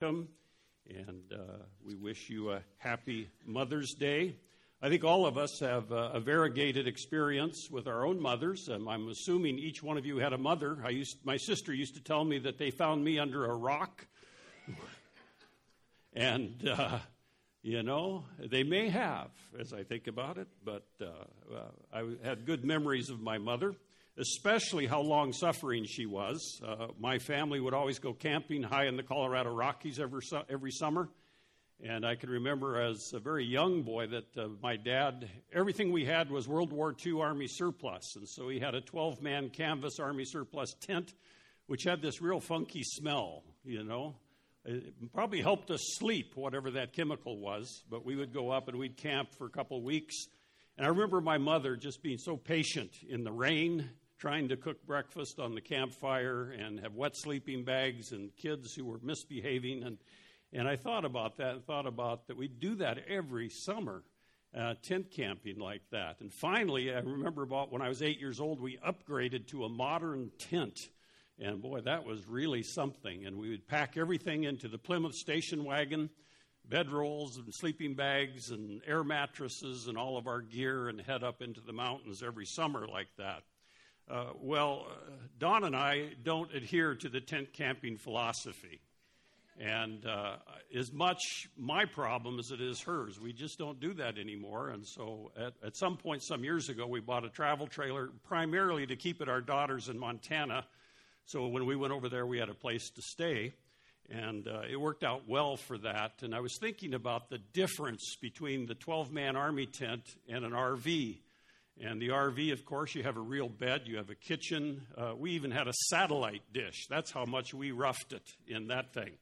welcome, and uh, we wish you a happy Mother's Day. I think all of us have uh, a variegated experience with our own mothers. Um, I'm assuming each one of you had a mother. I used, my sister used to tell me that they found me under a rock. and, uh, you know, they may have, as I think about it, but uh, I had good memories of my mother especially how long suffering she was. Uh, my family would always go camping high in the Colorado Rockies every, every summer. And I can remember as a very young boy that uh, my dad, everything we had was World War II Army surplus. And so he had a 12 man canvas Army surplus tent, which had this real funky smell, you know. It probably helped us sleep, whatever that chemical was. But we would go up and we'd camp for a couple of weeks. And I remember my mother just being so patient in the rain trying to cook breakfast on the campfire and have wet sleeping bags and kids who were misbehaving. And, and I thought about that and thought about that we'd do that every summer, uh, tent camping like that. And finally, I remember about when I was eight years old, we upgraded to a modern tent. And boy, that was really something. And we would pack everything into the Plymouth station wagon bedrolls and sleeping bags and air mattresses and all of our gear and head up into the mountains every summer like that. Uh, well, uh, Don and I don't adhere to the tent camping philosophy. And uh, as much my problem as it is hers, we just don't do that anymore. And so at, at some point, some years ago, we bought a travel trailer primarily to keep it our daughters in Montana. So when we went over there, we had a place to stay. And uh, it worked out well for that. And I was thinking about the difference between the 12 man army tent and an RV. And the RV, of course, you have a real bed, you have a kitchen. Uh, we even had a satellite dish. That's how much we roughed it in that thing.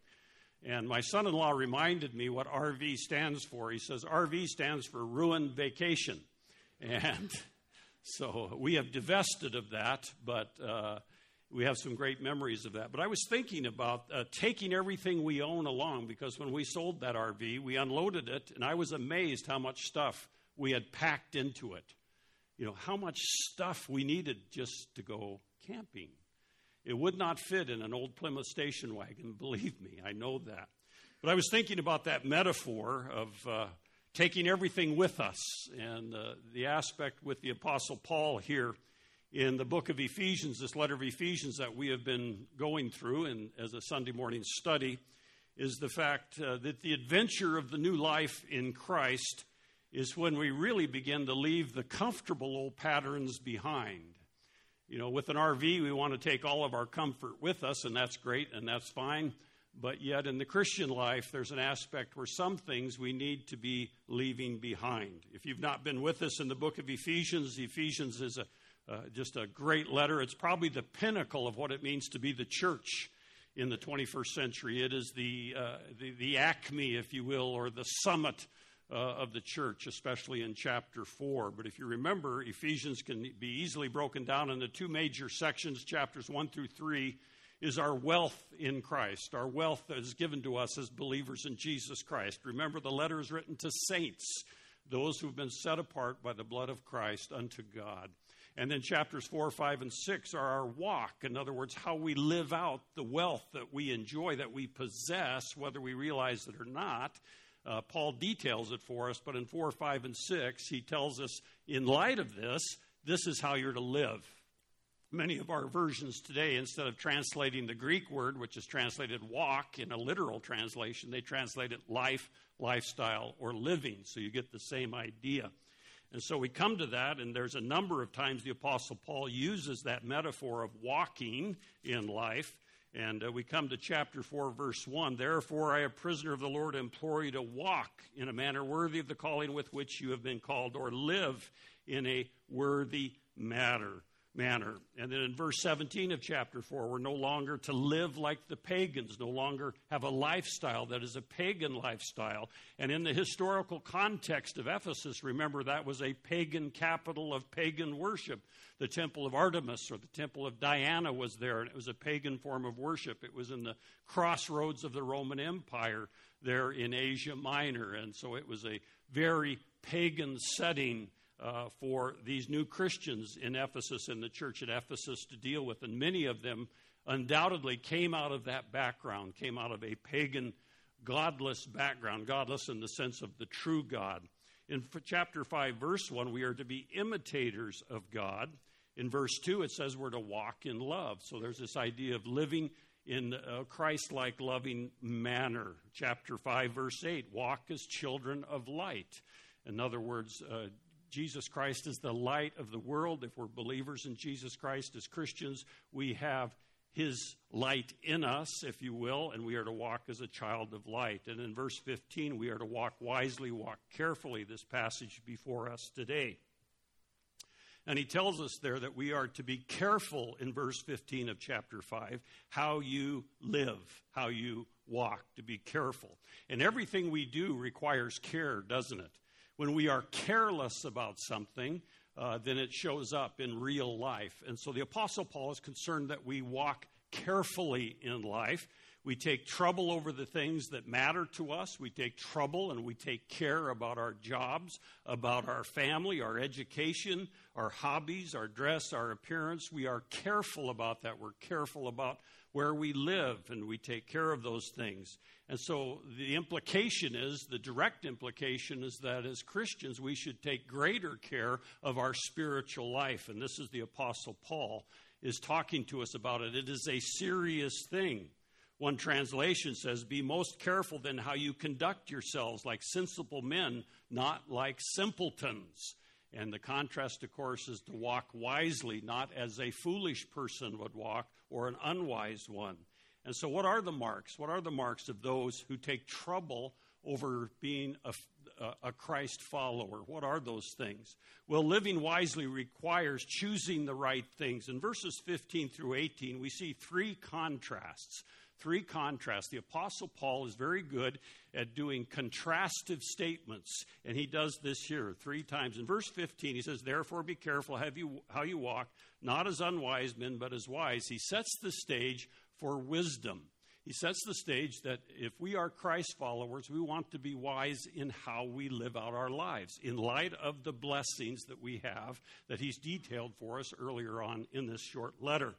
And my son in law reminded me what RV stands for. He says, RV stands for ruined vacation. And so we have divested of that, but uh, we have some great memories of that. But I was thinking about uh, taking everything we own along because when we sold that RV, we unloaded it, and I was amazed how much stuff we had packed into it you know, how much stuff we needed just to go camping. It would not fit in an old Plymouth station wagon, believe me, I know that. But I was thinking about that metaphor of uh, taking everything with us and uh, the aspect with the Apostle Paul here in the book of Ephesians, this letter of Ephesians that we have been going through and as a Sunday morning study, is the fact uh, that the adventure of the new life in Christ is when we really begin to leave the comfortable old patterns behind. You know, with an RV, we want to take all of our comfort with us, and that's great and that's fine. But yet, in the Christian life, there's an aspect where some things we need to be leaving behind. If you've not been with us in the book of Ephesians, Ephesians is a, uh, just a great letter. It's probably the pinnacle of what it means to be the church in the 21st century. It is the, uh, the, the acme, if you will, or the summit uh, of the church, especially in chapter 4. But if you remember, Ephesians can be easily broken down into two major sections. Chapters 1 through 3 is our wealth in Christ, our wealth that is given to us as believers in Jesus Christ. Remember, the letter is written to saints, those who've been set apart by the blood of Christ unto God. And then chapters 4, 5, and 6 are our walk. In other words, how we live out the wealth that we enjoy, that we possess, whether we realize it or not. Uh, Paul details it for us, but in 4, 5, and 6, he tells us, in light of this, this is how you're to live. Many of our versions today, instead of translating the Greek word, which is translated walk in a literal translation, they translate it life, lifestyle, or living. So you get the same idea. And so we come to that, and there's a number of times the Apostle Paul uses that metaphor of walking in life. And uh, we come to chapter 4, verse 1. Therefore, I, a prisoner of the Lord, implore you to walk in a manner worthy of the calling with which you have been called, or live in a worthy manner manner. And then in verse 17 of chapter 4, we're no longer to live like the pagans, no longer have a lifestyle that is a pagan lifestyle. And in the historical context of Ephesus, remember that was a pagan capital of pagan worship. The temple of Artemis or the temple of Diana was there, and it was a pagan form of worship. It was in the crossroads of the Roman Empire there in Asia Minor. And so it was a very pagan setting uh, for these new Christians in Ephesus and the church at Ephesus to deal with. And many of them undoubtedly came out of that background, came out of a pagan godless background, godless in the sense of the true God. In chapter 5, verse 1, we are to be imitators of God. In verse 2, it says we're to walk in love. So there's this idea of living in a Christ like loving manner. Chapter 5, verse 8, walk as children of light. In other words, uh, Jesus Christ is the light of the world. If we're believers in Jesus Christ as Christians, we have his light in us, if you will, and we are to walk as a child of light. And in verse 15, we are to walk wisely, walk carefully, this passage before us today. And he tells us there that we are to be careful in verse 15 of chapter 5 how you live, how you walk, to be careful. And everything we do requires care, doesn't it? When we are careless about something, uh, then it shows up in real life. And so the Apostle Paul is concerned that we walk carefully in life. We take trouble over the things that matter to us. We take trouble and we take care about our jobs, about our family, our education, our hobbies, our dress, our appearance. We are careful about that. We're careful about where we live and we take care of those things. And so the implication is, the direct implication is that as Christians, we should take greater care of our spiritual life. And this is the Apostle Paul is talking to us about it. It is a serious thing. One translation says, Be most careful then how you conduct yourselves like sensible men, not like simpletons. And the contrast, of course, is to walk wisely, not as a foolish person would walk or an unwise one. And so, what are the marks? What are the marks of those who take trouble over being a, a, Christ follower? What are those things? Well, living wisely requires choosing the right things. In verses 15 through 18, we see three contrasts. Three contrasts. The Apostle Paul is very good at doing contrastive statements, and he does this here three times. In verse 15, he says, Therefore be careful how you, how you walk, not as unwise men, but as wise. He sets the stage for wisdom. He sets the stage that if we are Christ followers, we want to be wise in how we live out our lives in light of the blessings that we have that he's detailed for us earlier on in this short letter.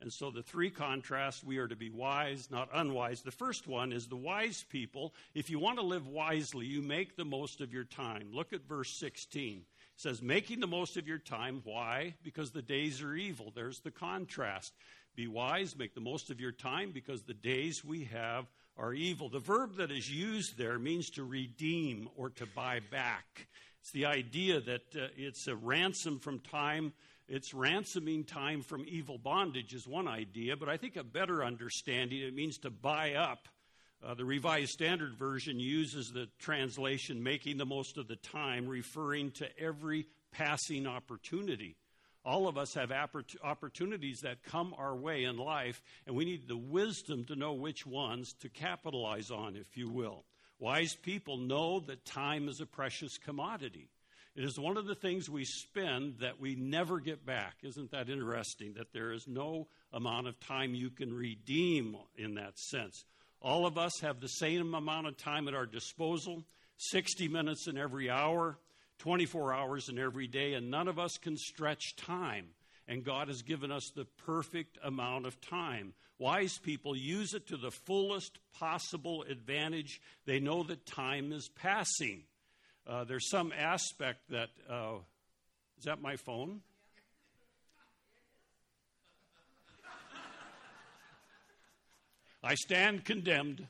And so the three contrasts we are to be wise, not unwise. The first one is the wise people. If you want to live wisely, you make the most of your time. Look at verse 16. It says, making the most of your time. Why? Because the days are evil. There's the contrast. Be wise, make the most of your time, because the days we have are evil. The verb that is used there means to redeem or to buy back. It's the idea that uh, it's a ransom from time. It's ransoming time from evil bondage, is one idea, but I think a better understanding, it means to buy up. Uh, the Revised Standard Version uses the translation making the most of the time, referring to every passing opportunity. All of us have opportunities that come our way in life, and we need the wisdom to know which ones to capitalize on, if you will. Wise people know that time is a precious commodity. It is one of the things we spend that we never get back. Isn't that interesting? That there is no amount of time you can redeem in that sense. All of us have the same amount of time at our disposal 60 minutes in every hour. 24 hours in every day, and none of us can stretch time. And God has given us the perfect amount of time. Wise people use it to the fullest possible advantage. They know that time is passing. Uh, there's some aspect that. Uh, is that my phone? I stand condemned.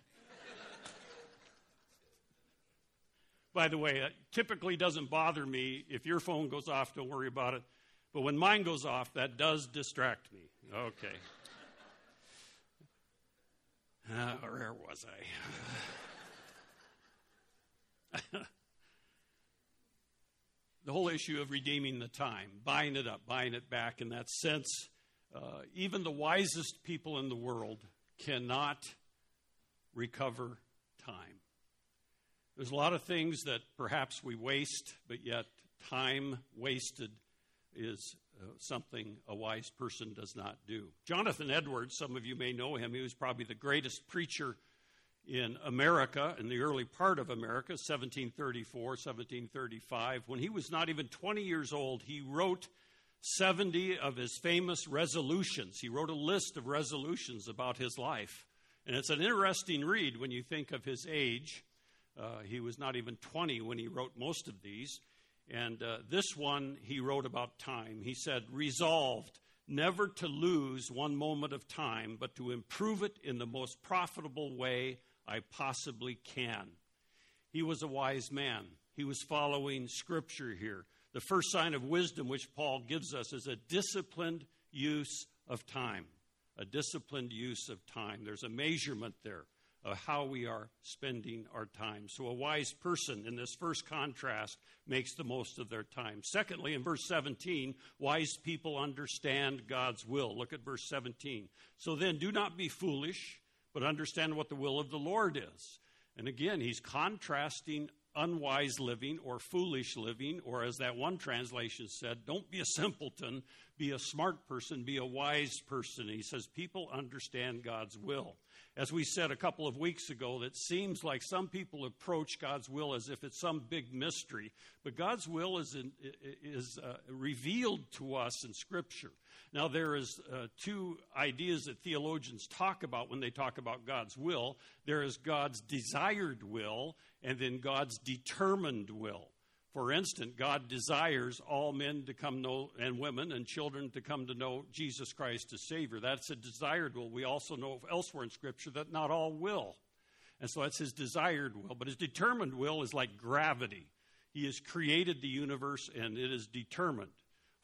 By the way, it typically doesn't bother me. If your phone goes off, don't worry about it. But when mine goes off, that does distract me. Okay. Uh, where was I? the whole issue of redeeming the time, buying it up, buying it back in that sense. Uh, even the wisest people in the world cannot recover time. There's a lot of things that perhaps we waste, but yet time wasted is uh, something a wise person does not do. Jonathan Edwards, some of you may know him, he was probably the greatest preacher in America, in the early part of America, 1734, 1735. When he was not even 20 years old, he wrote 70 of his famous resolutions. He wrote a list of resolutions about his life. And it's an interesting read when you think of his age. Uh, he was not even 20 when he wrote most of these. And uh, this one he wrote about time. He said, Resolved never to lose one moment of time, but to improve it in the most profitable way I possibly can. He was a wise man. He was following Scripture here. The first sign of wisdom which Paul gives us is a disciplined use of time. A disciplined use of time. There's a measurement there of how we are spending our time. So, a wise person in this first contrast makes the most of their time. Secondly, in verse 17, wise people understand God's will. Look at verse 17. So then, do not be foolish, but understand what the will of the Lord is. And again, he's contrasting unwise living or foolish living, or as that one translation said, don't be a simpleton, be a smart person, be a wise person. He says people understand God's will. As we said a couple of weeks ago, that seems like some people approach God's will as if it's some big mystery, but God's will is, in, is uh, revealed to us in Scripture. Now, there is uh, two ideas that theologians talk about when they talk about God's will. There is God's desired will, and then God's determined will. For instance, God desires all men to come know, and women and children to come to know Jesus Christ as Savior. That's a desired will. We also know elsewhere in Scripture that not all will. And so that's his desired will. But his determined will is like gravity. He has created the universe and it is determined.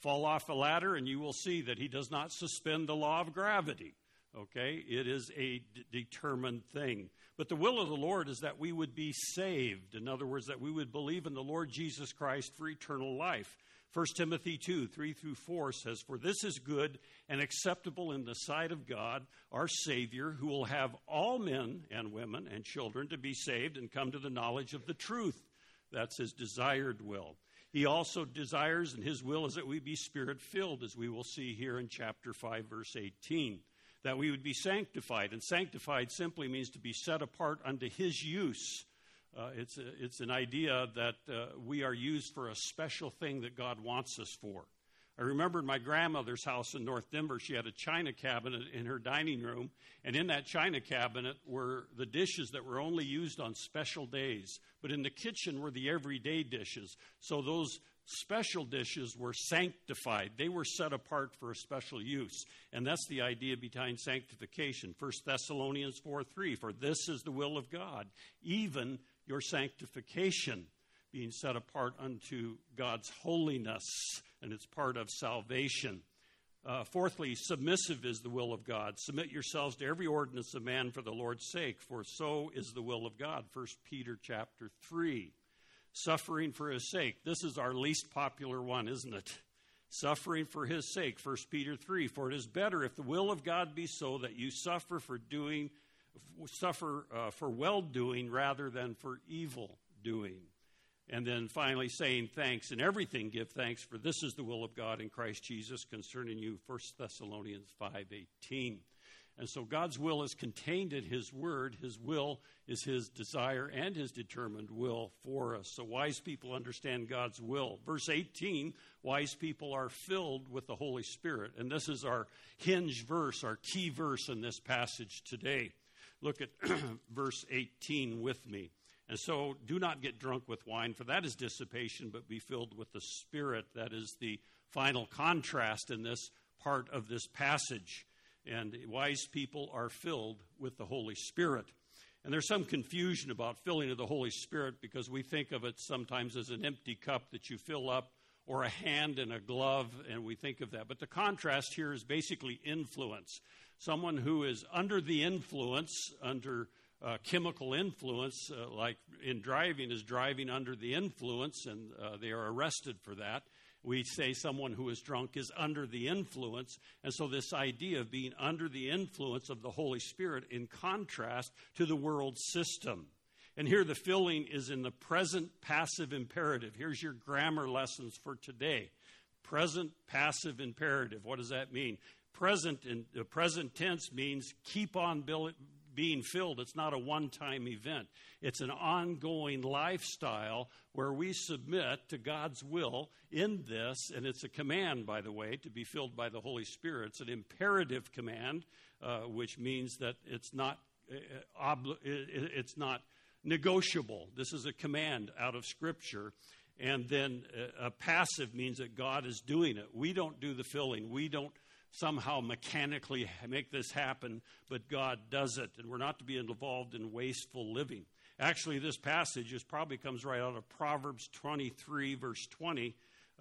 Fall off a ladder and you will see that he does not suspend the law of gravity. Okay? It is a d- determined thing. But the will of the Lord is that we would be saved. In other words, that we would believe in the Lord Jesus Christ for eternal life. 1 Timothy 2 3 through 4 says, For this is good and acceptable in the sight of God, our Savior, who will have all men and women and children to be saved and come to the knowledge of the truth. That's his desired will. He also desires, and his will is that we be spirit filled, as we will see here in chapter 5, verse 18 that we would be sanctified. And sanctified simply means to be set apart unto His use. Uh, it's, a, it's an idea that uh, we are used for a special thing that God wants us for. I remember in my grandmother's house in North Denver, she had a china cabinet in her dining room, and in that china cabinet were the dishes that were only used on special days. But in the kitchen were the everyday dishes. So those special dishes were sanctified. They were set apart for a special use. And that's the idea behind sanctification. 1 Thessalonians 4 3 For this is the will of God, even your sanctification, being set apart unto God's holiness, and it's part of salvation. Uh, fourthly, submissive is the will of God. Submit yourselves to every ordinance of man for the Lord's sake, for so is the will of God. 1 Peter chapter 3 suffering for his sake. This is our least popular one, isn't it? Suffering for his sake, 1 Peter 3. For it is better if the will of God be so that you suffer for doing, suffer uh, for well doing rather than for evil doing. And then finally saying thanks in everything give thanks for this is the will of God in Christ Jesus concerning you 1 Thessalonians 5:18. And so God's will is contained in His Word. His will is His desire and His determined will for us. So wise people understand God's will. Verse 18 wise people are filled with the Holy Spirit. And this is our hinge verse, our key verse in this passage today. Look at verse 18 with me. And so do not get drunk with wine, for that is dissipation, but be filled with the Spirit. That is the final contrast in this part of this passage and wise people are filled with the Holy Spirit. And there's some confusion about filling of the Holy Spirit because we think of it sometimes as an empty cup that you fill up or a hand in a glove, and we think of that. But the contrast here is basically influence. Someone who is under the influence, under uh, chemical influence, uh, like in driving, is driving under the influence, and uh, they are arrested for that we say someone who is drunk is under the influence. And so, this idea of being under the influence of the Holy Spirit in contrast to the world system. And here the filling is in the present passive imperative. Here's your grammar lessons for today. Present passive imperative. What does that mean? Present in the present tense means keep on being filled. It's not a one time event, it's an ongoing lifestyle where we submit to God's will in this. And it's a command, by the way, to be filled by the Holy Spirit. It's an imperative command, uh, which means that it's not uh, it's not negotiable. This is a command out of Scripture. And then uh, a passive means that God is doing it. We don't do the filling. We don't somehow mechanically make this happen, but God does it. And we're not to be involved in wasteful living. Actually, this passage is probably comes right out of Proverbs 23, verse 20,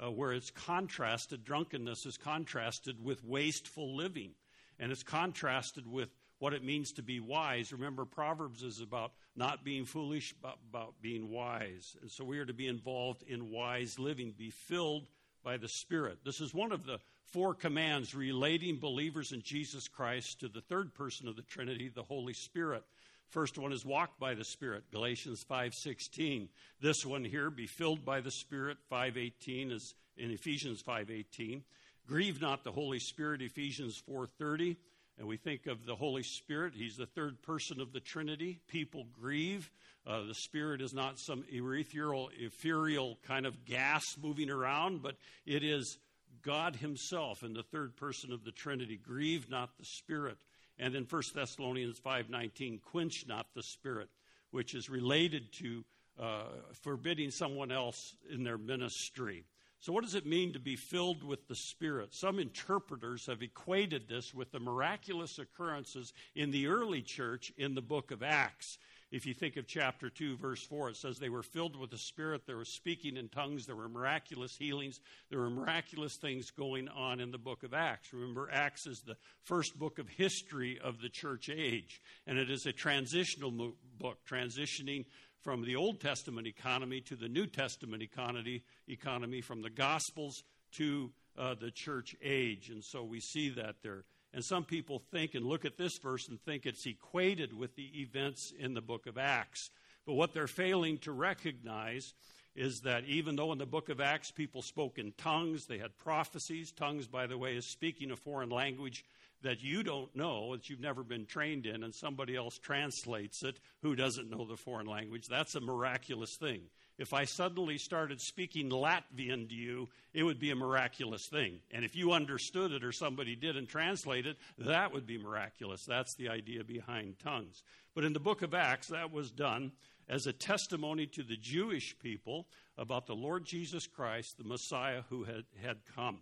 uh, where it's contrasted, drunkenness is contrasted with wasteful living. And it's contrasted with what it means to be wise. Remember, Proverbs is about not being foolish, but about being wise. And so we are to be involved in wise living, be filled by the Spirit. This is one of the four commands relating believers in Jesus Christ to the third person of the Trinity, the Holy Spirit. First one is walk by the Spirit, Galatians 5:16. This one here, be filled by the Spirit, 5:18 is in Ephesians 5:18. Grieve not the Holy Spirit, Ephesians 4:30 and we think of the Holy Spirit. He's the third person of the Trinity. People grieve. Uh, the Spirit is not some ethereal, ethereal kind of gas moving around, but it is God Himself in the third person of the Trinity. Grieve not the Spirit. And in 1 Thessalonians 5.19, quench not the Spirit, which is related to uh, forbidding someone else in their ministry. So, what does it mean to be filled with the Spirit? Some interpreters have equated this with the miraculous occurrences in the early church in the book of Acts. If you think of chapter 2, verse 4, it says they were filled with the Spirit, they were speaking in tongues, there were miraculous healings, there were miraculous things going on in the book of Acts. Remember, Acts is the first book of history of the church age, and it is a transitional book, transitioning from the Old Testament economy to the New Testament economy, economy from the Gospels to uh, the church age. And so we see that there. And some people think and look at this verse and think it's equated with the events in the book of Acts. But what they're failing to recognize is that even though in the book of Acts people spoke in tongues, they had prophecies. Tongues, by the way, is speaking a foreign language that you don't know, that you've never been trained in, and somebody else translates it who doesn't know the foreign language. That's a miraculous thing. If I suddenly started speaking Latvian to you, it would be a miraculous thing. And if you understood it or somebody did and translated, that would be miraculous. That's the idea behind tongues. But in the book of Acts, that was done as a testimony to the Jewish people about the Lord Jesus Christ, the Messiah who had, had come.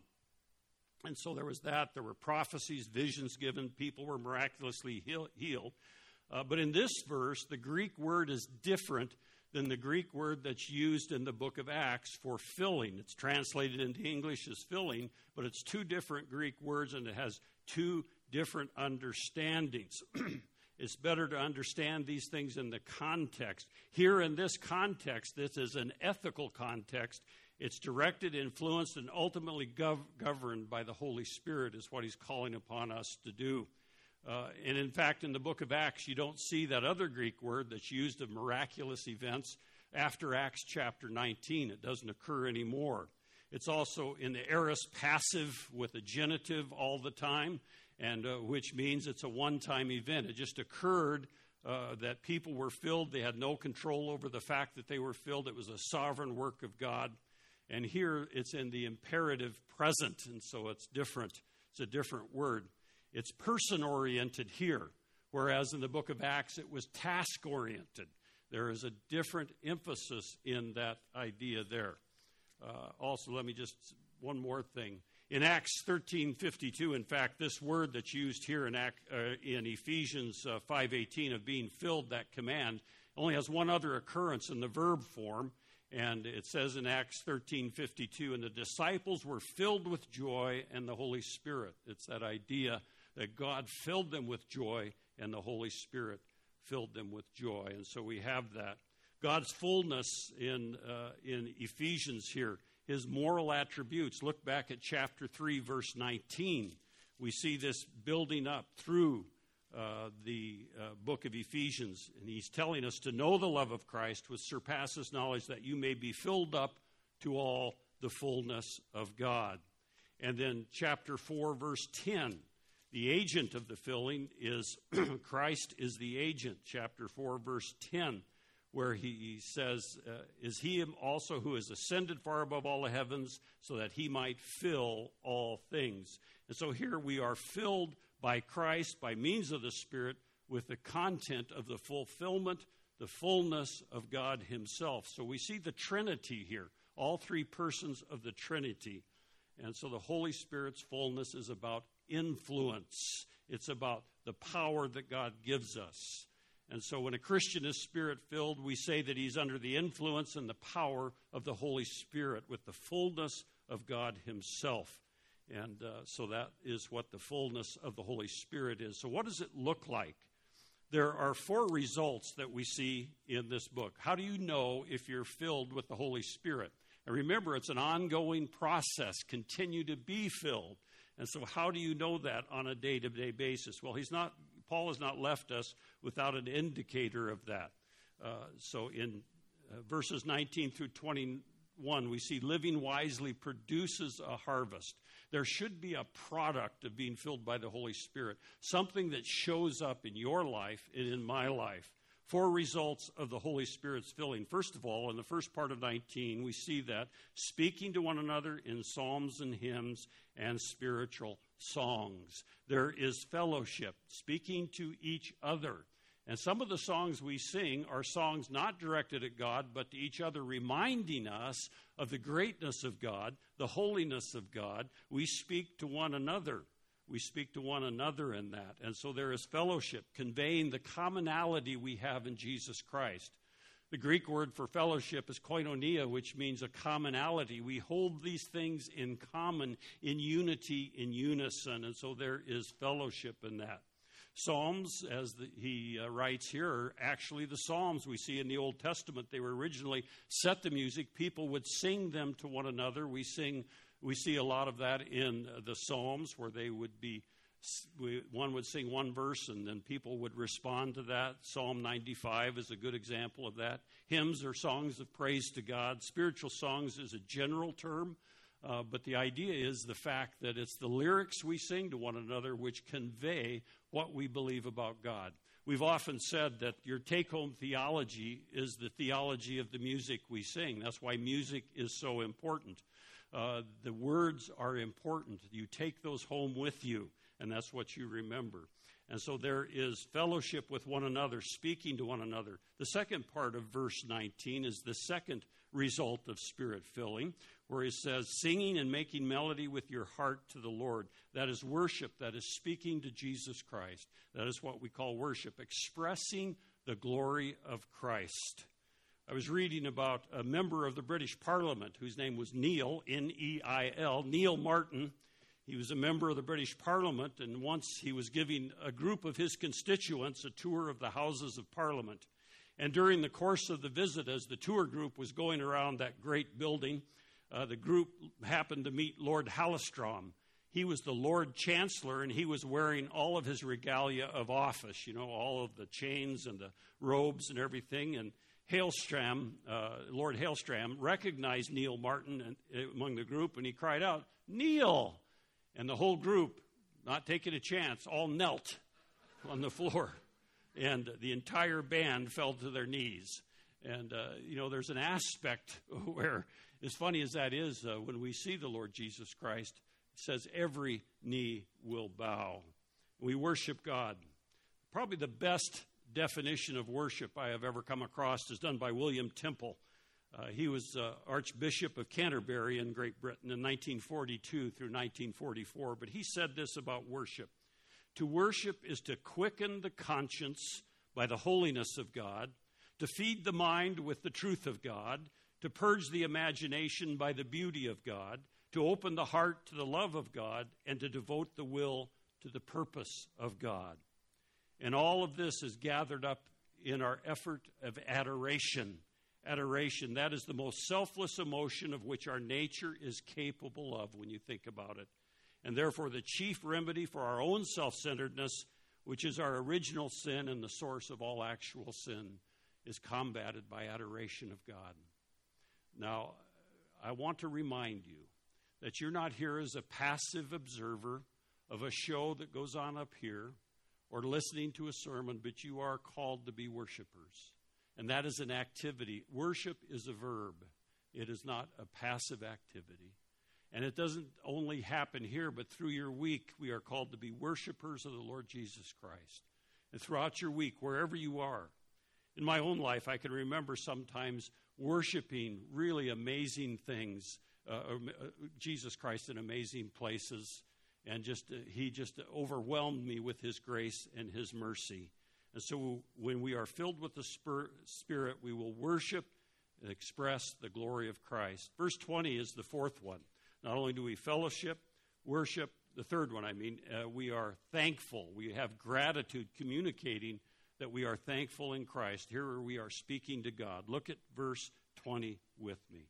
And so there was that. There were prophecies, visions given. People were miraculously heal, healed. Uh, but in this verse, the Greek word is different than the Greek word that's used in the book of Acts for filling. It's translated into English as filling, but it's two different Greek words and it has two different understandings. it's better to understand these things in the context. Here in this context, this is an ethical context. It's directed, influenced, and ultimately gov- governed by the Holy Spirit, is what he's calling upon us to do. Uh, and in fact, in the book of Acts, you don't see that other Greek word that's used of miraculous events after Acts chapter 19. It doesn't occur anymore. It's also in the aorist passive with a genitive all the time, and uh, which means it's a one time event. It just occurred uh, that people were filled. They had no control over the fact that they were filled. It was a sovereign work of God. And here it's in the imperative present, and so it's different. It's a different word. It's person oriented here, whereas in the book of Acts it was task oriented. There is a different emphasis in that idea there. Uh, also, let me just one more thing. In Acts 13:52, in fact, this word that's used here in, Act, uh, in Ephesians 5:18 uh, of being filled, that command, only has one other occurrence in the verb form, and it says in Acts 13:52 and the disciples were filled with joy and the Holy Spirit. It's that idea that God filled them with joy and the Holy Spirit filled them with joy. And so we have that. God's fullness in, uh, in Ephesians here, his moral attributes. Look back at chapter 3, verse 19. We see this building up through uh, the uh, book of Ephesians, and he's telling us to know the love of Christ, which surpasses knowledge, that you may be filled up to all the fullness of God. And then, chapter 4, verse 10, the agent of the filling is Christ is the agent. Chapter 4, verse 10, where he says, uh, Is he also who has ascended far above all the heavens, so that he might fill all things? And so here we are filled by Christ by means of the Spirit with the content of the fulfillment, the fullness of God Himself. So we see the Trinity here, all three persons of the Trinity. And so the Holy Spirit's fullness is about influence, it's about the power that God gives us. And so when a Christian is spirit filled, we say that he's under the influence and the power of the Holy Spirit with the fullness of God Himself. And uh, so that is what the fullness of the Holy Spirit is. So, what does it look like? There are four results that we see in this book. How do you know if you're filled with the Holy Spirit? And remember, it's an ongoing process. Continue to be filled. And so, how do you know that on a day to day basis? Well, he's not, Paul has not left us without an indicator of that. Uh, so, in uh, verses 19 through 21, we see living wisely produces a harvest. There should be a product of being filled by the Holy Spirit, something that shows up in your life and in my life. Four results of the Holy Spirit's filling. First of all, in the first part of 19, we see that speaking to one another in psalms and hymns and spiritual songs. There is fellowship, speaking to each other. And some of the songs we sing are songs not directed at God, but to each other, reminding us of the greatness of God, the holiness of God. We speak to one another. We speak to one another in that. And so there is fellowship, conveying the commonality we have in Jesus Christ. The Greek word for fellowship is koinonia, which means a commonality. We hold these things in common, in unity, in unison. And so there is fellowship in that. Psalms, as the, he uh, writes here, are actually the Psalms we see in the Old Testament. They were originally set to music. People would sing them to one another. We sing, we see a lot of that in the Psalms, where they would be, one would sing one verse and then people would respond to that. Psalm 95 is a good example of that. Hymns are songs of praise to God. Spiritual songs is a general term. Uh, but the idea is the fact that it's the lyrics we sing to one another which convey what we believe about God. We've often said that your take home theology is the theology of the music we sing. That's why music is so important. Uh, the words are important. You take those home with you, and that's what you remember. And so there is fellowship with one another, speaking to one another. The second part of verse 19 is the second result of spirit filling, where he says, singing and making melody with your heart to the Lord. That is worship, that is speaking to Jesus Christ. That is what we call worship, expressing the glory of Christ. I was reading about a member of the British Parliament whose name was Neil, N E I L, Neil Marten. He was a member of the British Parliament, and once he was giving a group of his constituents a tour of the Houses of Parliament. And during the course of the visit, as the tour group was going around that great building, uh, the group happened to meet Lord Hallestrom. He was the Lord Chancellor, and he was wearing all of his regalia of office, you know, all of the chains and the robes and everything. And Hailstram, uh, Lord Hailstrom, recognized Neil Marten among the group, and he cried out, Neil! And the whole group, not taking a chance, all knelt on the floor. And the entire band fell to their knees. And, uh, you know, there's an aspect where as funny as that is, uh, when we see the Lord Jesus Christ, it says every knee will bow. We worship God. Probably the best definition of worship I have ever come across is done by William Temple. Uh, he was uh, Archbishop of Canterbury in Great Britain in 1942 through 1944, but he said this about worship To worship is to quicken the conscience by the holiness of God, to feed the mind with the truth of God, to purge the imagination by the beauty of God, to open the heart to the love of God, and to devote the will to the purpose of God. And all of this is gathered up in our effort of adoration. Adoration, that is the most selfless emotion of which our nature is capable of when you think about it. And therefore, the chief remedy for our own self centeredness, which is our original sin and the source of all actual sin, is combated by adoration of God. Now, I want to remind you that you're not here as a passive observer of a show that goes on up here or listening to a sermon, but you are called to be worshipers. And that is an activity. Worship is a verb, it is not a passive activity. And it doesn't only happen here, but through your week, we are called to be worshipers of the Lord Jesus Christ. and throughout your week, wherever you are. In my own life, I can remember sometimes worshiping really amazing things, uh, uh, Jesus Christ in amazing places, and just uh, He just overwhelmed me with His grace and His mercy. And so, when we are filled with the Spirit, we will worship and express the glory of Christ. Verse 20 is the fourth one. Not only do we fellowship, worship, the third one, I mean, uh, we are thankful. We have gratitude, communicating that we are thankful in Christ. Here we are speaking to God. Look at verse 20 with me.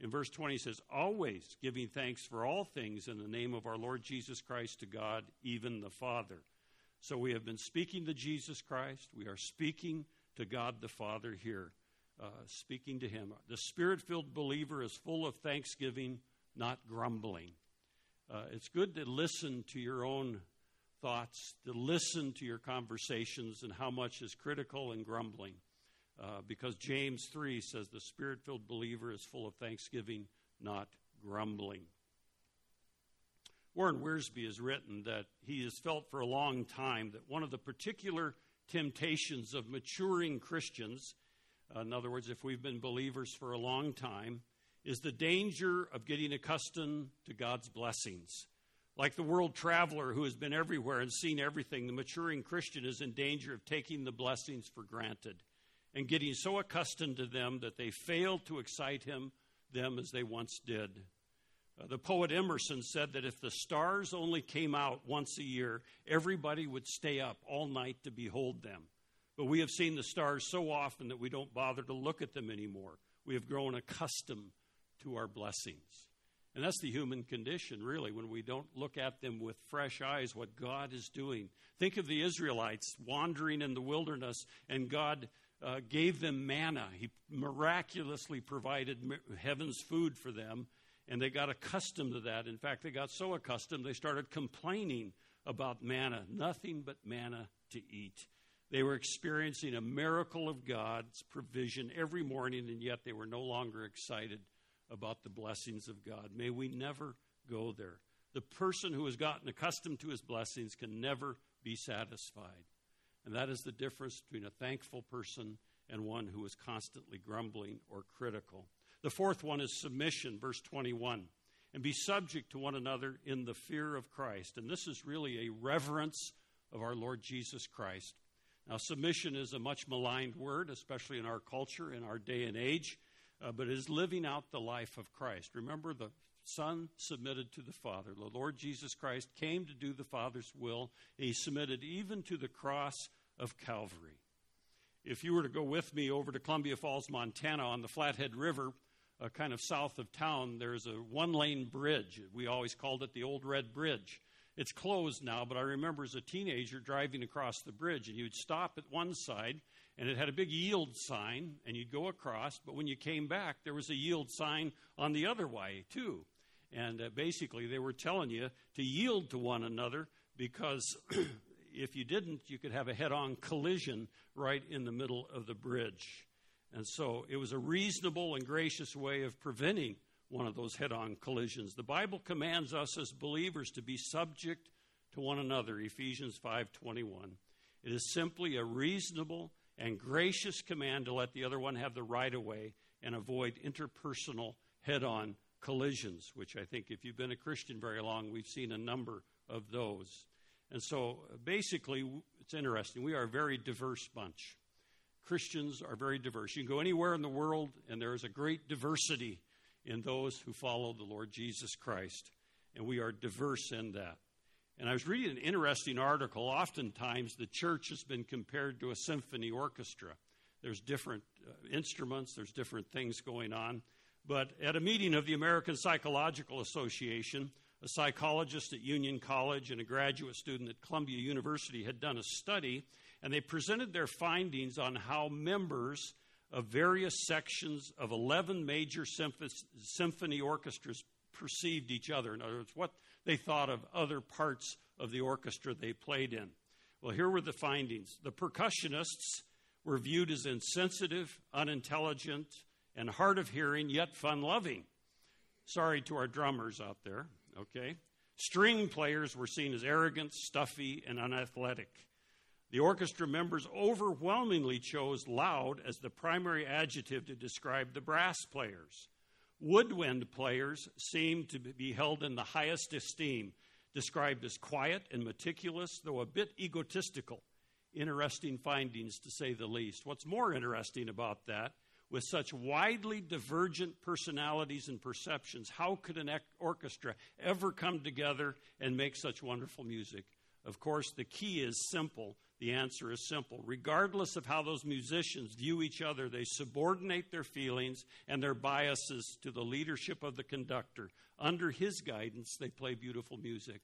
In verse 20 it says, Always giving thanks for all things in the name of our Lord Jesus Christ to God, even the Father. So we have been speaking to Jesus Christ. We are speaking to God the Father here, uh, speaking to Him. The Spirit filled believer is full of thanksgiving, not grumbling. Uh, it's good to listen to your own thoughts, to listen to your conversations and how much is critical and grumbling. Uh, because James 3 says the spirit filled believer is full of thanksgiving, not grumbling. Warren Wiersbe has written that he has felt for a long time that one of the particular temptations of maturing Christians, uh, in other words, if we've been believers for a long time, is the danger of getting accustomed to God's blessings. Like the world traveler who has been everywhere and seen everything, the maturing Christian is in danger of taking the blessings for granted and getting so accustomed to them that they fail to excite him them as they once did. Uh, the poet Emerson said that if the stars only came out once a year, everybody would stay up all night to behold them. But we have seen the stars so often that we don't bother to look at them anymore. We have grown accustomed to our blessings. And that's the human condition, really, when we don't look at them with fresh eyes, what God is doing. Think of the Israelites wandering in the wilderness, and God uh, gave them manna. He miraculously provided heaven's food for them, and they got accustomed to that. In fact, they got so accustomed they started complaining about manna nothing but manna to eat. They were experiencing a miracle of God's provision every morning, and yet they were no longer excited about the blessings of God. May we never go there. The person who has gotten accustomed to his blessings can never be satisfied. And that is the difference between a thankful person and one who is constantly grumbling or critical. The fourth one is submission, verse 21. And be subject to one another in the fear of Christ. And this is really a reverence of our Lord Jesus Christ. Now, submission is a much maligned word, especially in our culture, in our day and age uh, but is living out the life of Christ. Remember, the Son submitted to the Father. The Lord Jesus Christ came to do the Father's will, he submitted even to the cross of Calvary. If you were to go with me over to Columbia Falls, Montana, on the Flathead River, uh, kind of south of town, there's a one lane bridge. We always called it the Old Red Bridge. It's closed now, but I remember as a teenager driving across the bridge, and you'd stop at one side, and it had a big yield sign, and you'd go across. But when you came back, there was a yield sign on the other way, too. And uh, basically, they were telling you to yield to one another because if you didn't, you could have a head on collision right in the middle of the bridge. And so it was a reasonable and gracious way of preventing one of those head on collisions. The Bible commands us as believers to be subject to one another, Ephesians 5:21. It is simply a reasonable and gracious command to let the other one have the right of way and avoid interpersonal head on collisions, which I think, if you've been a Christian very long, we've seen a number of those. And so basically, it's interesting. We are a very diverse bunch. Christians are very diverse. You can go anywhere in the world, and there is a great diversity in those who follow the Lord Jesus Christ. And we are diverse in that. And I was reading an interesting article. Oftentimes, the church has been compared to a symphony orchestra. There's different uh, instruments, there's different things going on. But at a meeting of the American Psychological Association, a psychologist at Union College and a graduate student at Columbia University had done a study, and they presented their findings on how members of various sections of 11 major symphony orchestras perceived each other. In other words, what they thought of other parts of the orchestra they played in. Well, here were the findings. The percussionists were viewed as insensitive, unintelligent, and hard of hearing, yet fun loving. Sorry to our drummers out there, okay? String players were seen as arrogant, stuffy, and unathletic. The orchestra members overwhelmingly chose loud as the primary adjective to describe the brass players. Woodwind players seem to be held in the highest esteem, described as quiet and meticulous, though a bit egotistical. Interesting findings, to say the least. What's more interesting about that, with such widely divergent personalities and perceptions, how could an orchestra ever come together and make such wonderful music? Of course, the key is simple. The answer is simple. Regardless of how those musicians view each other, they subordinate their feelings and their biases to the leadership of the conductor. Under his guidance, they play beautiful music.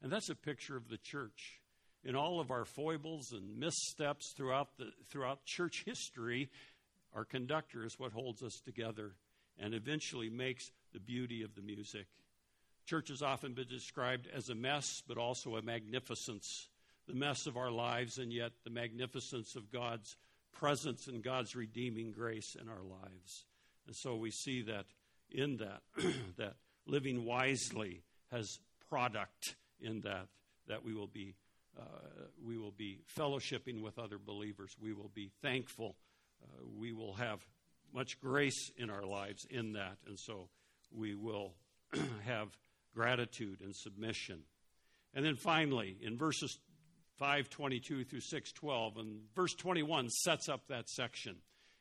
And that's a picture of the church. In all of our foibles and missteps throughout, the, throughout church history, our conductor is what holds us together and eventually makes the beauty of the music. Church has often been described as a mess, but also a magnificence. The mess of our lives, and yet the magnificence of God's presence and God's redeeming grace in our lives. And so we see that in that, that living wisely has product in that, that we will be. Uh, we will be fellowshipping with other believers. We will be thankful. Uh, we will have much grace in our lives in that. And so we will have gratitude and submission. And then finally, in verses 522 through 612, and verse 21 sets up that section.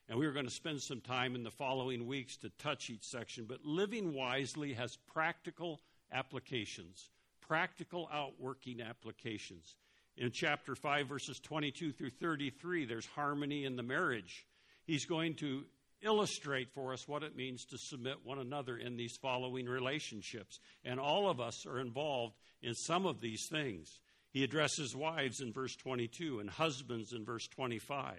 And we are going to spend some time in the following weeks to touch each section. But living wisely has practical applications, practical outworking applications. In chapter 5, verses 22 through 33, there's harmony in the marriage. He's going to illustrate for us what it means to submit one another in these following relationships. And all of us are involved in some of these things. He addresses wives in verse 22 and husbands in verse 25.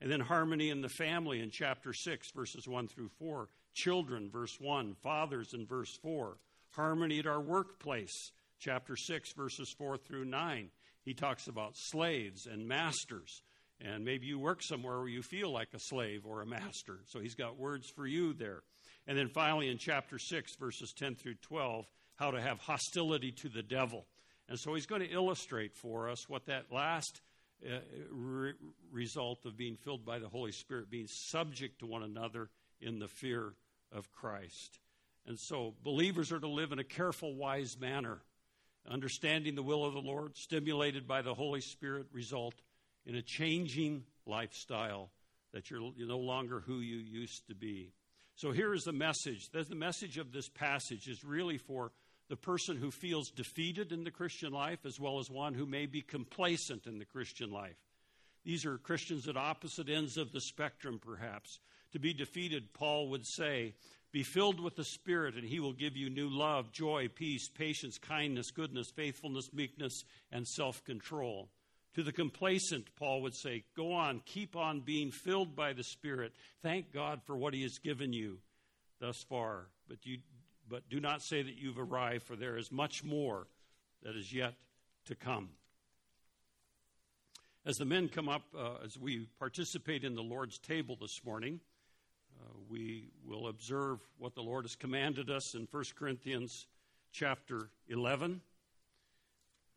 And then harmony in the family in chapter 6, verses 1 through 4. Children, verse 1. Fathers in verse 4. Harmony at our workplace, chapter 6, verses 4 through 9. He talks about slaves and masters. And maybe you work somewhere where you feel like a slave or a master. So he's got words for you there. And then finally, in chapter 6, verses 10 through 12, how to have hostility to the devil. And so he's going to illustrate for us what that last uh, re- result of being filled by the Holy Spirit, being subject to one another in the fear of Christ. And so believers are to live in a careful, wise manner, understanding the will of the Lord, stimulated by the Holy Spirit, result in a changing lifestyle that you're, you're no longer who you used to be. So here is the message. The message of this passage is really for the person who feels defeated in the Christian life as well as one who may be complacent in the Christian life. These are Christians at opposite ends of the spectrum, perhaps. To be defeated, Paul would say, Be filled with the Spirit, and he will give you new love, joy, peace, patience, kindness, goodness, faithfulness, meekness, and self control. To the complacent, Paul would say, Go on, keep on being filled by the Spirit. Thank God for what He has given you thus far. But, you, but do not say that you've arrived, for there is much more that is yet to come. As the men come up, uh, as we participate in the Lord's table this morning, uh, we will observe what the Lord has commanded us in 1 Corinthians chapter 11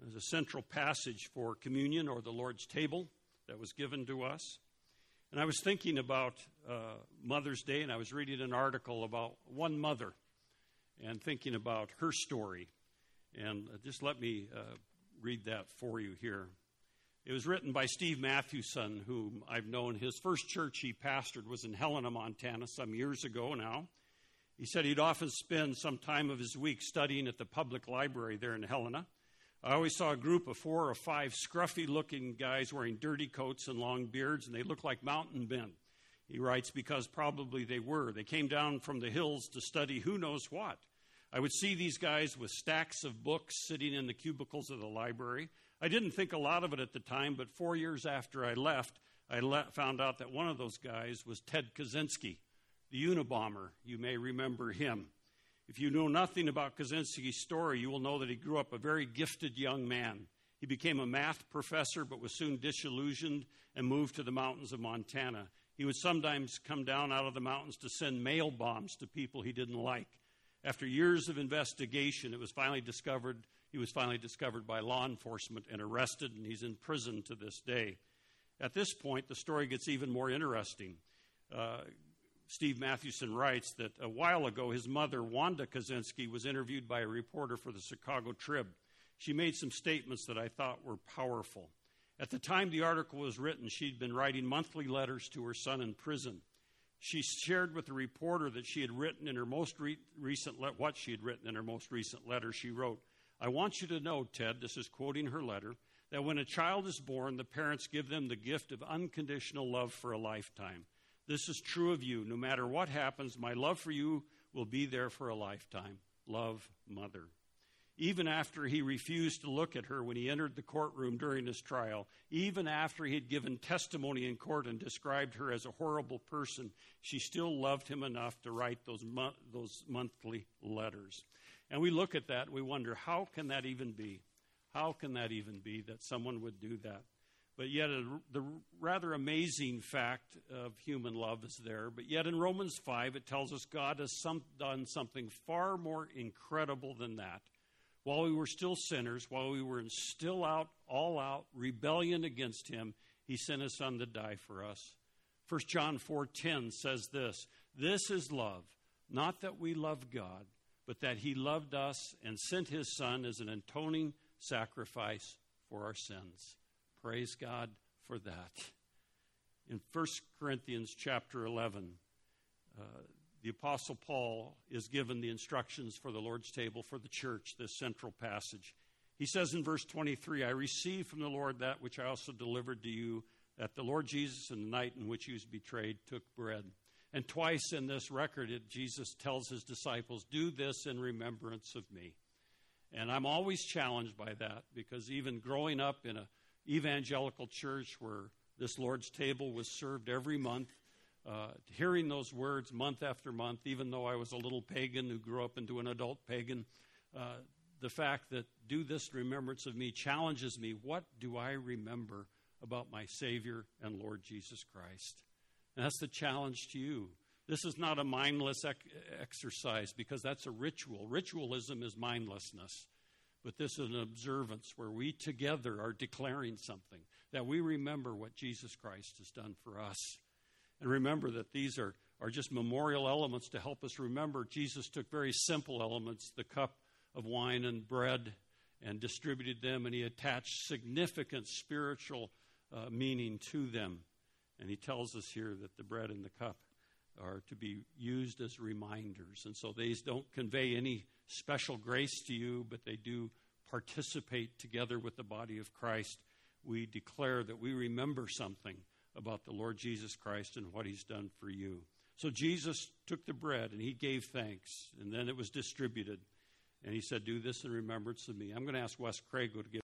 as a central passage for communion or the Lord's table that was given to us. And I was thinking about uh, Mother's Day, and I was reading an article about one mother and thinking about her story. And uh, just let me uh, read that for you here. It was written by Steve Mathewson, whom I've known. His first church he pastored was in Helena, Montana, some years ago now. He said he'd often spend some time of his week studying at the public library there in Helena. I always saw a group of four or five scruffy looking guys wearing dirty coats and long beards, and they looked like mountain men. He writes, because probably they were. They came down from the hills to study who knows what. I would see these guys with stacks of books sitting in the cubicles of the library. I didn't think a lot of it at the time, but four years after I left, I le- found out that one of those guys was Ted Kaczynski, the Unabomber. You may remember him. If you know nothing about Kaczynski's story, you will know that he grew up a very gifted young man. He became a math professor, but was soon disillusioned and moved to the mountains of Montana. He would sometimes come down out of the mountains to send mail bombs to people he didn't like. After years of investigation, it was finally discovered He was finally discovered by law enforcement and arrested, and he's in prison to this day. At this point, the story gets even more interesting. Uh, Steve Mathewson writes that a while ago, his mother, Wanda Kaczynski, was interviewed by a reporter for the Chicago Trib. She made some statements that I thought were powerful. At the time the article was written, she'd been writing monthly letters to her son in prison. She shared with the reporter that she had written in her most re- recent le- what she had written in her most recent letter. She wrote, "I want you to know, Ted, this is quoting her letter, that when a child is born, the parents give them the gift of unconditional love for a lifetime. This is true of you. No matter what happens, my love for you will be there for a lifetime. Love, Mother." Even after he refused to look at her when he entered the courtroom during his trial, even after he had given testimony in court and described her as a horrible person, she still loved him enough to write those, mo- those monthly letters. And we look at that, we wonder, how can that even be? How can that even be that someone would do that? But yet, a, the rather amazing fact of human love is there. But yet, in Romans 5, it tells us God has some, done something far more incredible than that while we were still sinners, while we were in still out, all out rebellion against him, he sent his son to die for us. 1 John 4:10 says this, "This is love, not that we love God, but that he loved us and sent his son as an atoning sacrifice for our sins." Praise God for that. In 1 Corinthians chapter 11, uh, the Apostle Paul is given the instructions for the Lord's table for the church, this central passage. He says in verse 23, I received from the Lord that which I also delivered to you, that the Lord Jesus, in the night in which he was betrayed, took bread. And twice in this record, it, Jesus tells his disciples, Do this in remembrance of me. And I'm always challenged by that because even growing up in an evangelical church where this Lord's table was served every month, uh, hearing those words month after month, even though I was a little pagan who grew up into an adult pagan, uh, the fact that do this remembrance of me challenges me. What do I remember about my Savior and Lord Jesus Christ? And that's the challenge to you. This is not a mindless ec- exercise because that's a ritual. Ritualism is mindlessness. But this is an observance where we together are declaring something, that we remember what Jesus Christ has done for us. And remember that these are, are just memorial elements to help us remember Jesus took very simple elements, the cup of wine and bread, and distributed them, and he attached significant spiritual uh, meaning to them. And he tells us here that the bread and the cup are to be used as reminders. And so these don't convey any special grace to you, but they do participate together with the body of Christ. We declare that we remember something about the Lord Jesus Christ and what he's done for you. So Jesus took the bread and he gave thanks, and then it was distributed. And he said, Do this in remembrance of me. I'm going to ask Wes Craig to give.